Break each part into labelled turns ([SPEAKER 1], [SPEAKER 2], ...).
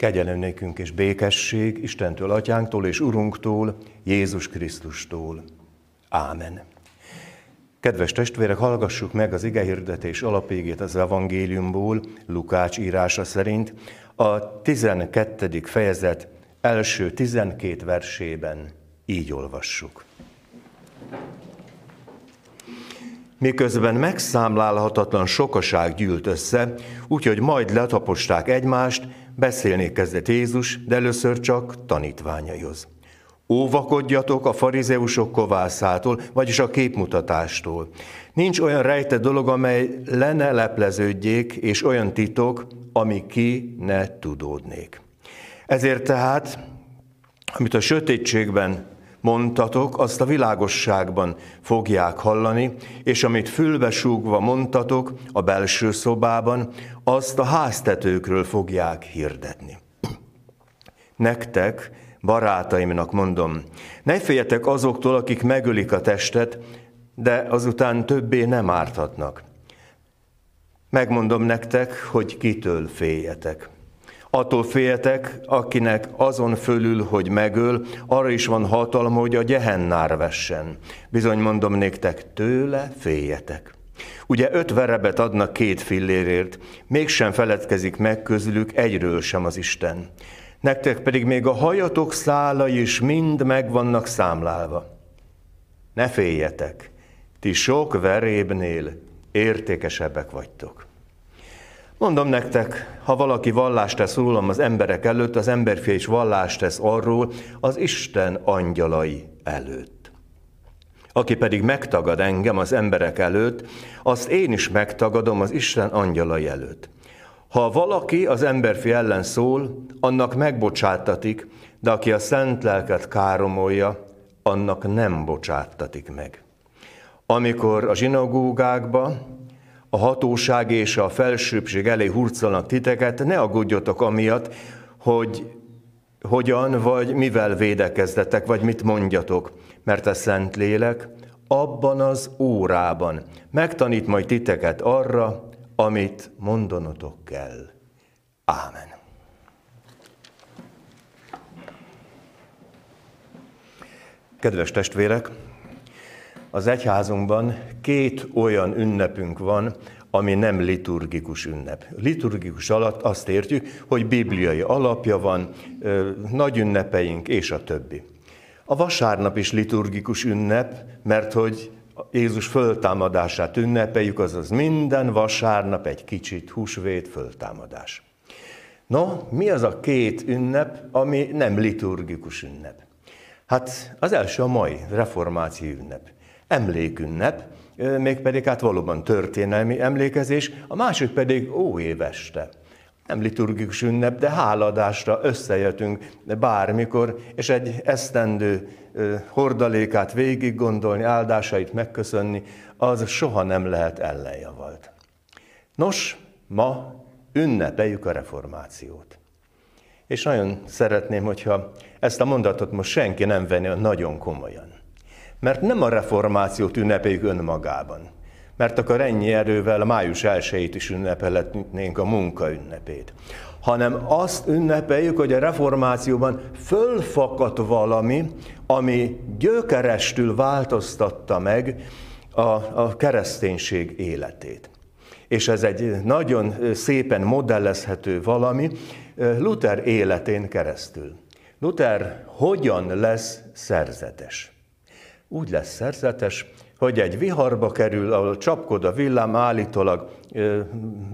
[SPEAKER 1] Kegyelem nékünk és békesség Istentől, Atyánktól és Urunktól, Jézus Krisztustól. Ámen. Kedves testvérek, hallgassuk meg az igehirdetés alapégét az evangéliumból, Lukács írása szerint, a 12. fejezet első 12 versében így olvassuk. Miközben megszámlálhatatlan sokaság gyűlt össze, úgyhogy majd letaposták egymást, beszélni kezdett Jézus, de először csak tanítványaihoz. Óvakodjatok a farizeusok kovászától, vagyis a képmutatástól. Nincs olyan rejtett dolog, amely le ne lepleződjék, és olyan titok, ami ki ne tudódnék. Ezért tehát, amit a sötétségben mondtatok, azt a világosságban fogják hallani, és amit fülbesúgva mondtatok a belső szobában, azt a háztetőkről fogják hirdetni. Nektek, barátaimnak mondom, ne féljetek azoktól, akik megölik a testet, de azután többé nem árthatnak. Megmondom nektek, hogy kitől féljetek. Attól féljetek, akinek azon fölül, hogy megöl, arra is van hatalma, hogy a gyehennár vessen. Bizony mondom néktek, tőle féljetek. Ugye öt verebet adnak két fillérért, mégsem feledkezik meg közülük egyről sem az Isten. Nektek pedig még a hajatok szálai is mind meg vannak számlálva. Ne féljetek, ti sok verébnél értékesebbek vagytok. Mondom nektek, ha valaki vallást tesz rólam az emberek előtt, az emberfia is vallást tesz arról az Isten angyalai előtt. Aki pedig megtagad engem az emberek előtt, azt én is megtagadom az Isten angyalai előtt. Ha valaki az emberfi ellen szól, annak megbocsáttatik, de aki a szent lelket káromolja, annak nem bocsáttatik meg. Amikor a zsinagógákba, a hatóság és a felsőbség elé hurcolnak titeket, ne aggódjatok amiatt, hogy hogyan vagy mivel védekezdetek, vagy mit mondjatok, mert a Szent Lélek abban az órában megtanít majd titeket arra, amit mondonotok kell. Ámen. Kedves testvérek, az egyházunkban két olyan ünnepünk van, ami nem liturgikus ünnep. Liturgikus alatt azt értjük, hogy bibliai alapja van, nagy ünnepeink és a többi. A vasárnap is liturgikus ünnep, mert hogy Jézus föltámadását ünnepeljük, azaz minden vasárnap egy kicsit húsvét föltámadás. No, mi az a két ünnep, ami nem liturgikus ünnep? Hát az első a mai reformáció ünnep emlékünnep, mégpedig hát valóban történelmi emlékezés, a másik pedig óéveste. Nem liturgikus ünnep, de háladásra összejöttünk bármikor, és egy esztendő hordalékát végig gondolni, áldásait megköszönni, az soha nem lehet ellenjavalt. Nos, ma ünnepeljük a reformációt. És nagyon szeretném, hogyha ezt a mondatot most senki nem venni nagyon komolyan. Mert nem a reformációt ünnepeljük önmagában. Mert akkor ennyi erővel a május 1 is ünnepelhetnénk a munka ünnepét. Hanem azt ünnepeljük, hogy a reformációban fölfakadt valami, ami gyökerestül változtatta meg a, a kereszténység életét. És ez egy nagyon szépen modellezhető valami Luther életén keresztül. Luther hogyan lesz szerzetes? Úgy lesz szerzetes, hogy egy viharba kerül, ahol csapkod a villám, állítólag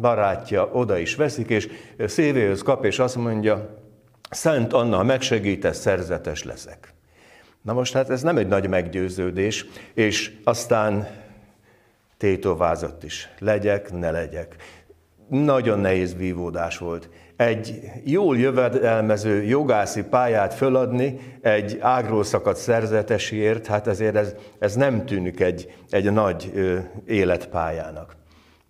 [SPEAKER 1] barátja oda is veszik, és szívéhöz kap, és azt mondja, Szent Anna, ha megsegítesz, szerzetes leszek. Na most hát ez nem egy nagy meggyőződés, és aztán tétovázott is. Legyek, ne legyek. Nagyon nehéz vívódás volt egy jól jövedelmező jogászi pályát föladni egy ágról szakadt szerzetesért, hát ezért ez, ez nem tűnik egy, egy nagy ö, életpályának.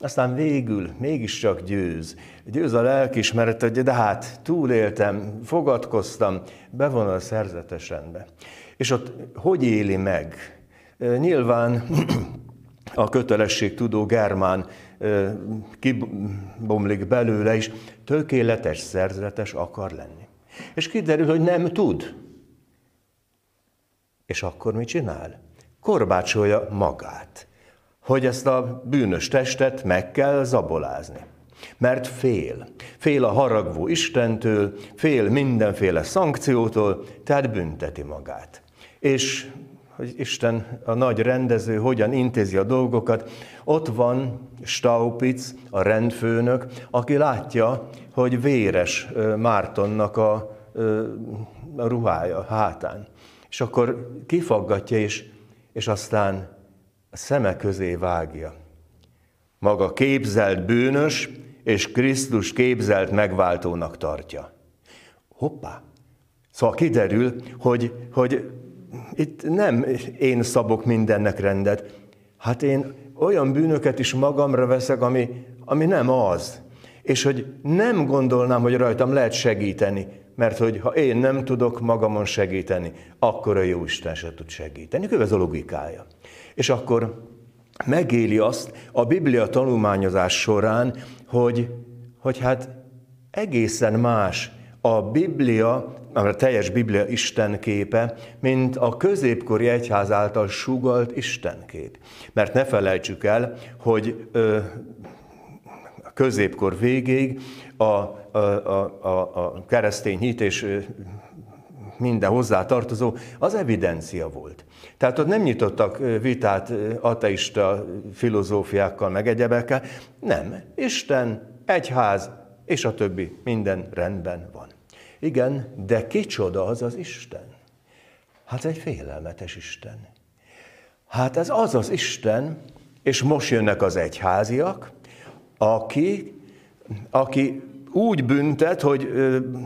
[SPEAKER 1] Aztán végül mégiscsak győz. Győz a lelkismeret, hogy de hát túléltem, fogadkoztam, bevon a szerzetes rendbe. És ott hogy éli meg? Nyilván a kötelesség tudó Germán kibomlik belőle, és tökéletes szerzetes akar lenni. És kiderül, hogy nem tud. És akkor mit csinál? Korbácsolja magát, hogy ezt a bűnös testet meg kell zabolázni. Mert fél. Fél a haragvó Istentől, fél mindenféle szankciótól, tehát bünteti magát. És hogy Isten a nagy rendező hogyan intézi a dolgokat, ott van Staupitz, a rendfőnök, aki látja, hogy véres Mártonnak a, a ruhája hátán. És akkor kifaggatja, és, és aztán a szeme közé vágja. Maga képzelt bűnös, és Krisztus képzelt megváltónak tartja. Hoppá! Szóval kiderül, hogy, hogy itt nem én szabok mindennek rendet, hát én olyan bűnöket is magamra veszek, ami, ami nem az. És hogy nem gondolnám, hogy rajtam lehet segíteni, mert hogy ha én nem tudok magamon segíteni, akkor a Jóisten se tud segíteni. Ez a logikája. És akkor megéli azt a Biblia tanulmányozás során, hogy, hogy hát egészen más a Biblia, a teljes Biblia istenképe, mint a középkori egyház által sugalt istenkép. Mert ne felejtsük el, hogy ö, középkor végéig a, a, a, a, keresztény hit és minden hozzá tartozó, az evidencia volt. Tehát ott nem nyitottak vitát ateista filozófiákkal, meg egyebekkel. Nem. Isten, egyház, és a többi minden rendben van. Igen, de kicsoda az az Isten? Hát egy félelmetes Isten. Hát ez az az Isten, és most jönnek az egyháziak, aki, aki úgy büntet, hogy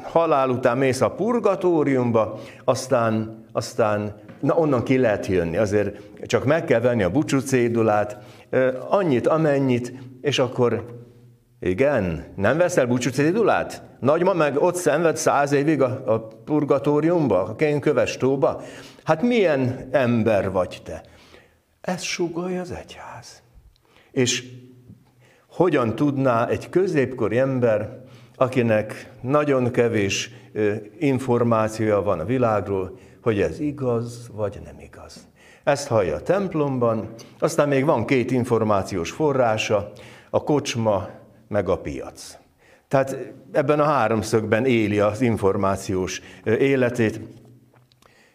[SPEAKER 1] halál után mész a purgatóriumba, aztán, aztán na onnan ki lehet jönni. Azért csak meg kell venni a búcsú cédulát, annyit, amennyit, és akkor igen, nem veszel búcsú cédulát? Nagyma meg ott szenved száz évig a, a purgatóriumba, a kényköves tóba? Hát milyen ember vagy te? Ez sugalja az egyház. És hogyan tudná egy középkori ember, akinek nagyon kevés információja van a világról, hogy ez igaz vagy nem igaz. Ezt hallja a templomban, aztán még van két információs forrása, a kocsma meg a piac. Tehát ebben a háromszögben éli az információs életét,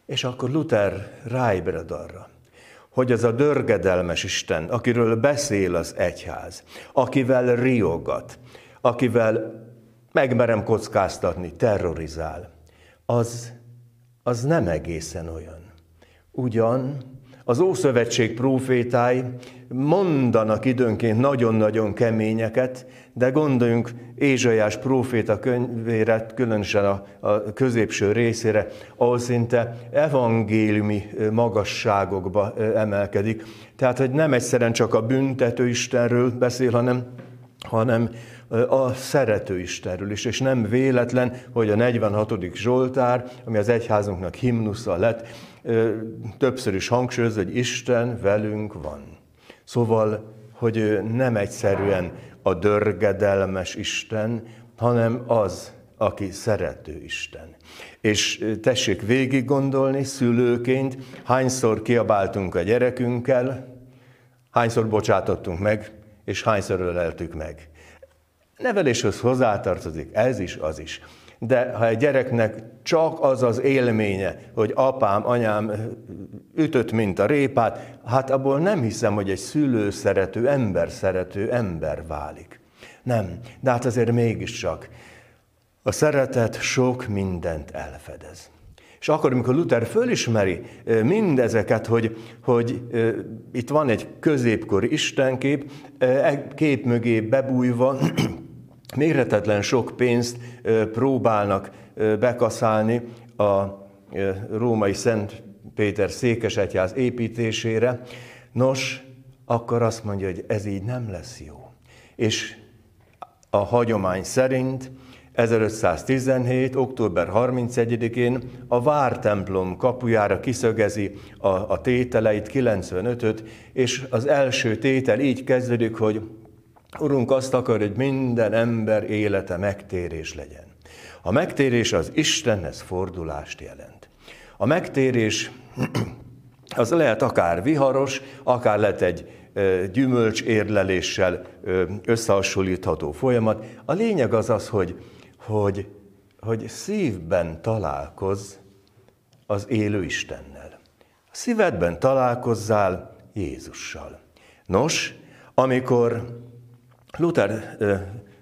[SPEAKER 1] és akkor Luther ráébred arra, hogy az a dörgedelmes Isten, akiről beszél az egyház, akivel riogat, akivel megmerem kockáztatni, terrorizál, az, az nem egészen olyan. Ugyan az Ószövetség prófétái mondanak időnként nagyon-nagyon keményeket, de gondoljunk Ézsaiás próféta könyvére, különösen a, a középső részére, ahol szinte evangéliumi magasságokba emelkedik. Tehát, hogy nem egyszerűen csak a büntető Istenről beszél, hanem, hanem a szerető Istenről is, és nem véletlen, hogy a 46. Zsoltár, ami az egyházunknak himnusza lett, többször is hangsúlyozza, hogy Isten velünk van. Szóval, hogy nem egyszerűen a dörgedelmes Isten, hanem az, aki szerető Isten. És tessék végig gondolni szülőként, hányszor kiabáltunk a gyerekünkkel, hányszor bocsátottunk meg, és hányszor öleltük meg. Neveléshoz hozzátartozik ez is, az is. De ha egy gyereknek csak az az élménye, hogy apám, anyám ütött, mint a répát, hát abból nem hiszem, hogy egy szülő szerető, ember szerető ember válik. Nem, de hát azért mégiscsak a szeretet sok mindent elfedez. És akkor, amikor Luther fölismeri mindezeket, hogy, hogy itt van egy középkori istenkép, e kép mögé bebújva, méretetlen sok pénzt próbálnak bekaszálni a római Szent Péter székesegyház építésére. Nos, akkor azt mondja, hogy ez így nem lesz jó. És a hagyomány szerint 1517. október 31-én a Vártemplom kapujára kiszögezi a, a tételeit, 95-öt, és az első tétel így kezdődik, hogy Urunk azt akar, hogy minden ember élete megtérés legyen. A megtérés az Istenhez fordulást jelent. A megtérés az lehet akár viharos, akár lehet egy gyümölcs érleléssel összehasonlítható folyamat. A lényeg az az, hogy, hogy, hogy szívben találkozz az élő Istennel. A szívedben találkozzál Jézussal. Nos, amikor Luther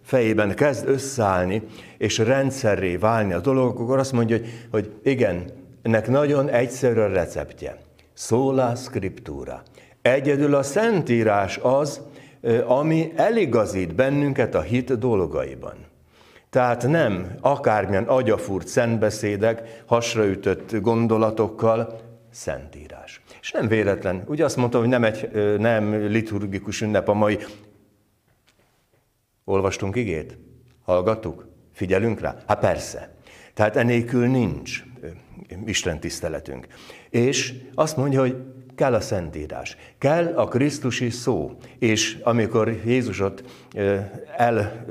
[SPEAKER 1] fejében kezd összeállni, és rendszerré válni a dolog, akkor azt mondja, hogy, hogy igen, ennek nagyon egyszerű a receptje. Szóla scriptura. Egyedül a Szentírás az, ami eligazít bennünket a hit dolgaiban. Tehát nem akármilyen agyafúrt szentbeszédek, hasraütött gondolatokkal, Szentírás. És nem véletlen. Ugye azt mondtam, hogy nem egy nem liturgikus ünnep a mai. Olvastunk igét? Hallgattuk? Figyelünk rá? Hát persze. Tehát enélkül nincs Isten tiszteletünk. És azt mondja, hogy kell a Szentírás, kell a Krisztusi szó. És amikor Jézusot el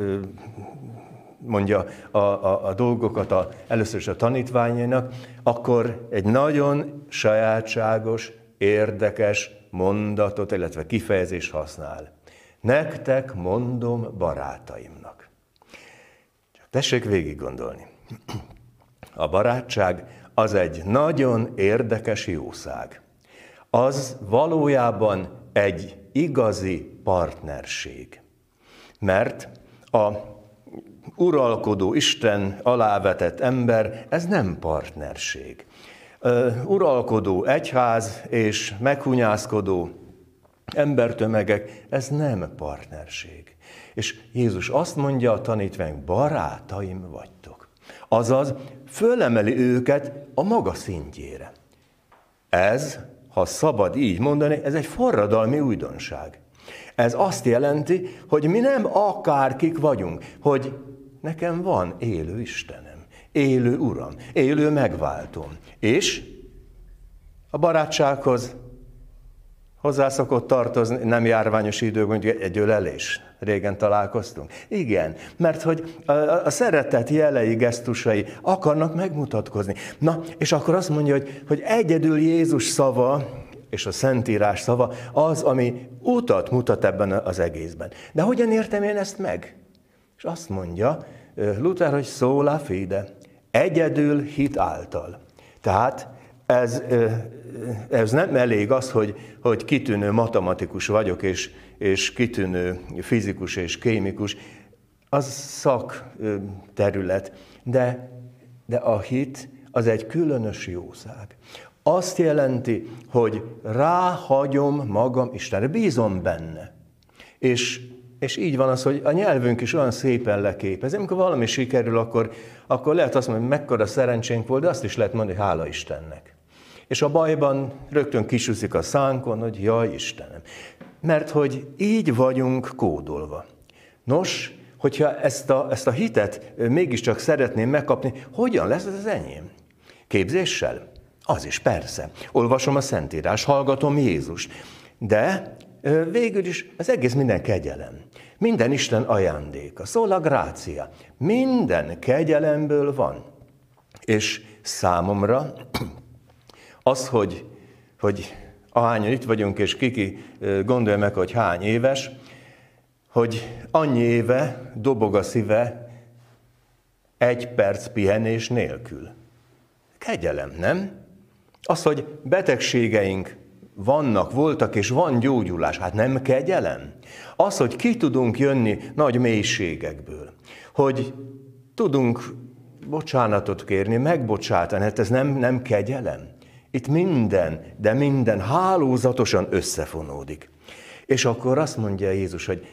[SPEAKER 1] mondja a, a, a dolgokat a, először is a tanítványainak, akkor egy nagyon sajátságos, érdekes mondatot, illetve kifejezést használ. Nektek mondom barátaimnak. Csak tessék végig gondolni. A barátság az egy nagyon érdekes jószág. Az valójában egy igazi partnerség. Mert a uralkodó, Isten alávetett ember, ez nem partnerség. Uralkodó egyház és meghunyászkodó embertömegek, ez nem partnerség. És Jézus azt mondja a tanítvány, barátaim vagytok. Azaz, fölemeli őket a maga szintjére. Ez, ha szabad így mondani, ez egy forradalmi újdonság. Ez azt jelenti, hogy mi nem akárkik vagyunk, hogy nekem van élő Istenem, élő Uram, élő megváltom. És a barátsághoz hozzá szokott tartozni, nem járványos idők, mondjuk egy ölelés. Régen találkoztunk. Igen, mert hogy a, a szeretet jelei, gesztusai akarnak megmutatkozni. Na, és akkor azt mondja, hogy, hogy egyedül Jézus szava, és a Szentírás szava az, ami utat mutat ebben az egészben. De hogyan értem én ezt meg? És azt mondja Luther, hogy szóla fide, egyedül hit által. Tehát ez, ez nem elég az, hogy, hogy kitűnő matematikus vagyok, és, és kitűnő fizikus és kémikus, az szakterület, de, de a hit az egy különös jószág. Azt jelenti, hogy ráhagyom magam Istenre, bízom benne. És, és így van az, hogy a nyelvünk is olyan szépen leképez. Amikor valami sikerül, akkor, akkor lehet azt mondani, hogy mekkora szerencsénk volt, de azt is lehet mondani, hogy hála Istennek. És a bajban rögtön kisúszik a szánkon, hogy jaj Istenem. Mert hogy így vagyunk kódolva. Nos, hogyha ezt a, ezt a hitet mégiscsak szeretném megkapni, hogyan lesz ez az enyém? Képzéssel? Az is persze. Olvasom a Szentírás, hallgatom Jézust. De végül is az egész minden kegyelem. Minden Isten ajándéka. Szól a grácia. Minden kegyelemből van. És számomra az, hogy, hogy ahányan itt vagyunk, és kiki gondolja meg, hogy hány éves, hogy annyi éve dobog a szíve egy perc pihenés nélkül. Kegyelem, nem? Az, hogy betegségeink vannak, voltak, és van gyógyulás, hát nem kegyelem? Az, hogy ki tudunk jönni nagy mélységekből, hogy tudunk bocsánatot kérni, megbocsátani, hát ez nem, nem kegyelem? Itt minden, de minden hálózatosan összefonódik. És akkor azt mondja Jézus, hogy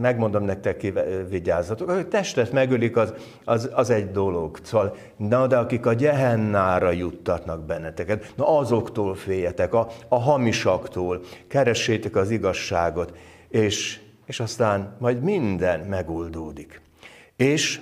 [SPEAKER 1] megmondom nektek, vigyázzatok, hogy testet megölik, az, az, az egy dolog. Szóval, na de akik a gyehennára juttatnak benneteket, na azoktól féljetek, a, a hamisaktól, keressétek az igazságot, és, és aztán majd minden megoldódik. És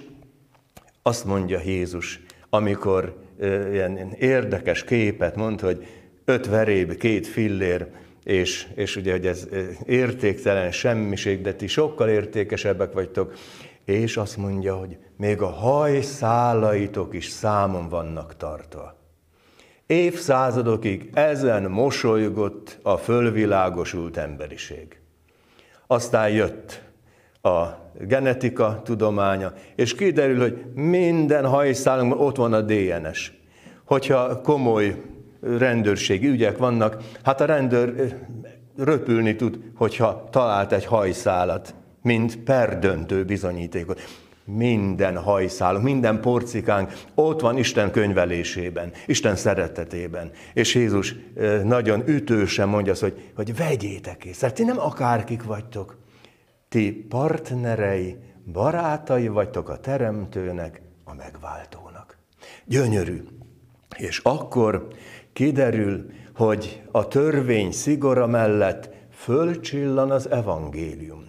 [SPEAKER 1] azt mondja Jézus, amikor ilyen érdekes képet mond, hogy öt veréb, két fillér és, és ugye, hogy ez értéktelen semmiség, de ti sokkal értékesebbek vagytok, és azt mondja, hogy még a hajszálaitok is számon vannak tartva. Évszázadokig ezen mosolygott a fölvilágosult emberiség. Aztán jött a genetika tudománya, és kiderül, hogy minden hajszálunkban ott van a DNS. Hogyha komoly rendőrségi ügyek vannak, hát a rendőr röpülni tud, hogyha talált egy hajszálat, mint perdöntő bizonyítékot. Minden hajszálunk, minden porcikánk ott van Isten könyvelésében, Isten szeretetében. És Jézus nagyon ütősen mondja azt, hogy, hogy vegyétek észre, ti nem akárkik vagytok, ti partnerei, barátai vagytok a Teremtőnek, a megváltónak. Gyönyörű. És akkor kiderül, hogy a törvény szigora mellett fölcsillan az evangélium.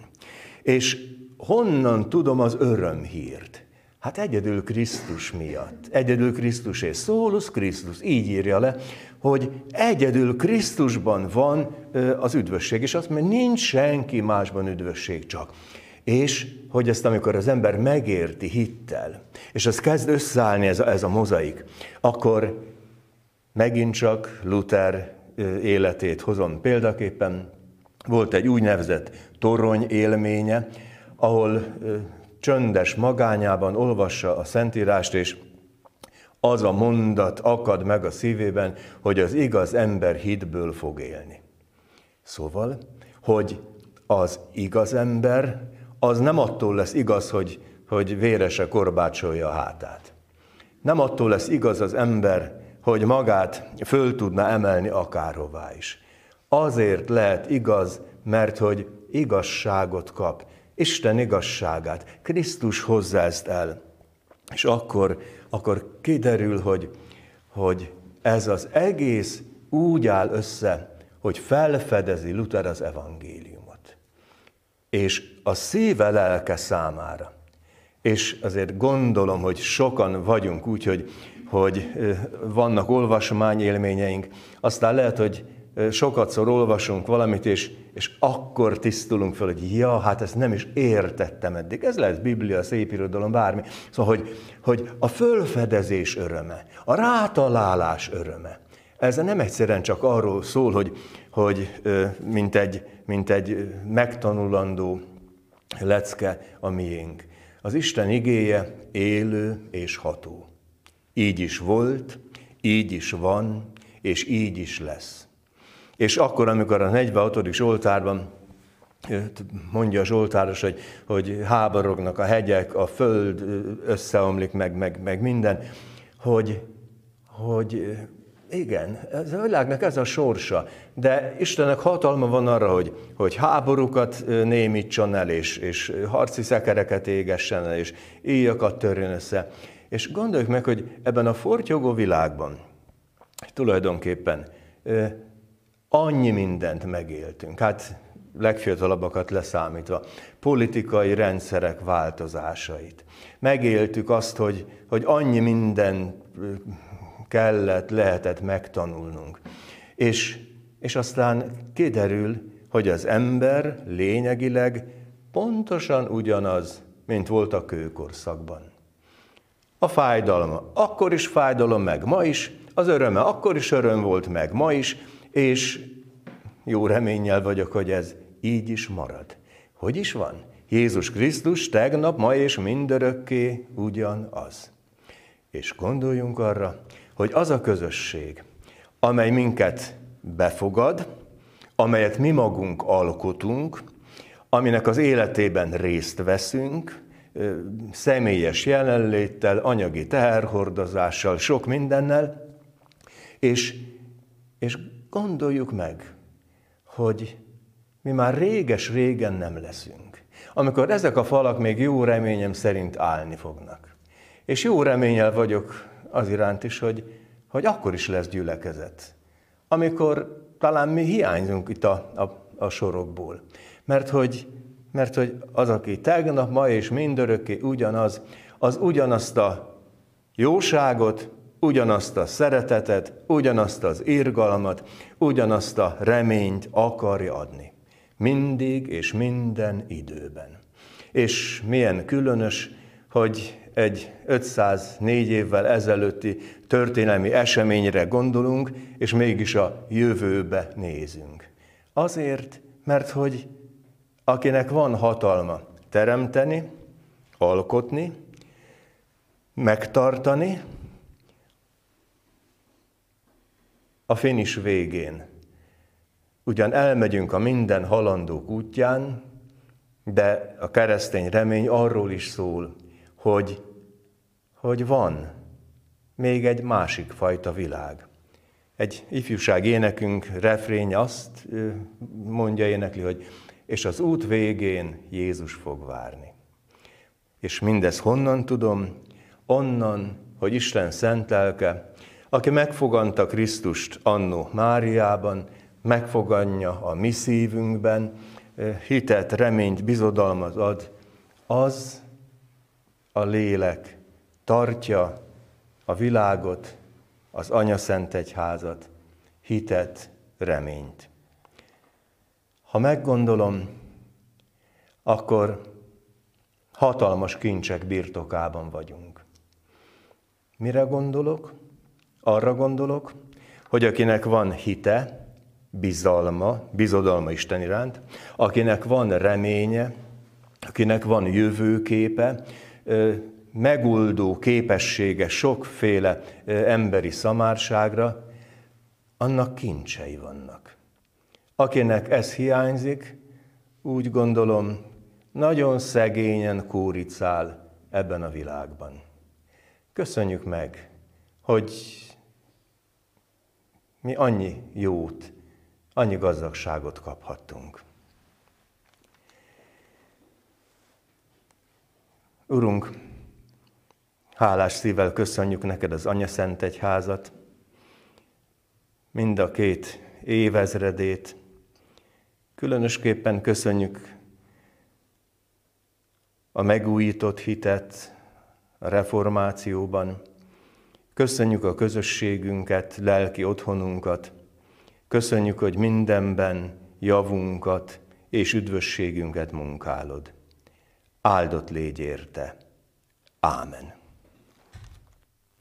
[SPEAKER 1] És honnan tudom az örömhírt? Hát egyedül Krisztus miatt. Egyedül Krisztus és Szólus Krisztus. Így írja le, hogy egyedül Krisztusban van az üdvösség, és azt mondja, nincs senki másban üdvösség csak. És hogy ezt amikor az ember megérti hittel, és az kezd összeállni ez a, ez a mozaik, akkor megint csak Luther életét hozom példaképpen. Volt egy úgynevezett torony élménye, ahol csöndes magányában olvassa a Szentírást, és az a mondat akad meg a szívében, hogy az igaz ember hitből fog élni. Szóval, hogy az igaz ember, az nem attól lesz igaz, hogy, hogy vérese korbácsolja a hátát. Nem attól lesz igaz az ember, hogy magát föl tudna emelni akárhová is. Azért lehet igaz, mert hogy igazságot kap. Isten igazságát. Krisztus hozza ezt el. És akkor, akkor kiderül, hogy, hogy ez az egész úgy áll össze, hogy felfedezi Luther az evangéliumot. És a szíve lelke számára. És azért gondolom, hogy sokan vagyunk úgy, hogy, hogy vannak olvasmányélményeink, aztán lehet, hogy sokatszor olvasunk valamit, és, és akkor tisztulunk fel, hogy ja, hát ezt nem is értettem eddig. Ez lehet Biblia, szép irodalom, bármi. Szóval, hogy, hogy a fölfedezés öröme, a rátalálás öröme. Ez nem egyszerűen csak arról szól, hogy, hogy mint, egy, mint egy megtanulandó lecke a miénk. Az Isten igéje élő és ható. Így is volt, így is van, és így is lesz. És akkor, amikor a 46. Zsoltárban mondja a Zsoltáros, hogy, hogy háborognak a hegyek, a föld összeomlik, meg, meg, meg minden, hogy, hogy igen, ez a világnak ez a sorsa, de Istennek hatalma van arra, hogy, hogy háborúkat némítson el, és, és harci szekereket égessen el, és íjakat törjön össze. És gondoljuk meg, hogy ebben a fortyogó világban tulajdonképpen annyi mindent megéltünk. Hát legfiatalabbakat leszámítva, politikai rendszerek változásait. Megéltük azt, hogy, hogy annyi minden kellett, lehetett megtanulnunk. És, és aztán kiderül, hogy az ember lényegileg pontosan ugyanaz, mint volt a kőkorszakban. A fájdalma akkor is fájdalom meg, ma is, az öröme akkor is öröm volt meg, ma is, és jó reménnyel vagyok, hogy ez így is marad. Hogy is van? Jézus Krisztus tegnap, ma és mindörökké ugyanaz. És gondoljunk arra, hogy az a közösség, amely minket befogad, amelyet mi magunk alkotunk, aminek az életében részt veszünk, személyes jelenléttel, anyagi teherhordozással, sok mindennel, és, és gondoljuk meg, hogy mi már réges-régen nem leszünk. Amikor ezek a falak még jó reményem szerint állni fognak. És jó reményel vagyok az iránt is, hogy, hogy akkor is lesz gyülekezet. Amikor talán mi hiányzunk itt a, a, a sorokból. Mert hogy, mert hogy az, aki tegnap, ma és mindörökké ugyanaz, az ugyanazt a jóságot, ugyanazt a szeretetet, ugyanazt az irgalmat, ugyanazt a reményt akarja adni. Mindig és minden időben. És milyen különös, hogy egy 504 évvel ezelőtti történelmi eseményre gondolunk, és mégis a jövőbe nézünk. Azért, mert hogy akinek van hatalma teremteni, alkotni, megtartani, a finis végén. Ugyan elmegyünk a minden halandók útján, de a keresztény remény arról is szól, hogy, hogy van még egy másik fajta világ. Egy ifjúság énekünk refrény azt mondja énekli, hogy és az út végén Jézus fog várni. És mindez honnan tudom? Onnan, hogy Isten szent lelke, aki megfoganta Krisztust annó Máriában, megfogadja a mi szívünkben, hitet, reményt, bizodalmat ad, az a lélek tartja a világot, az Anya Szent Egyházat, hitet, reményt. Ha meggondolom, akkor hatalmas kincsek birtokában vagyunk. Mire gondolok? Arra gondolok, hogy akinek van hite, bizalma, bizodalma Isten iránt, akinek van reménye, akinek van jövőképe, meguldó képessége sokféle emberi szamárságra, annak kincsei vannak. Akinek ez hiányzik, úgy gondolom, nagyon szegényen kóricál ebben a világban. Köszönjük meg, hogy mi annyi jót, annyi gazdagságot kaphattunk. Urunk, hálás szívvel köszönjük neked az Anya Szent Egyházat, mind a két évezredét. Különösképpen köszönjük a megújított hitet a reformációban, Köszönjük a közösségünket, lelki otthonunkat. Köszönjük, hogy mindenben javunkat és üdvösségünket munkálod. Áldott légy érte. Ámen.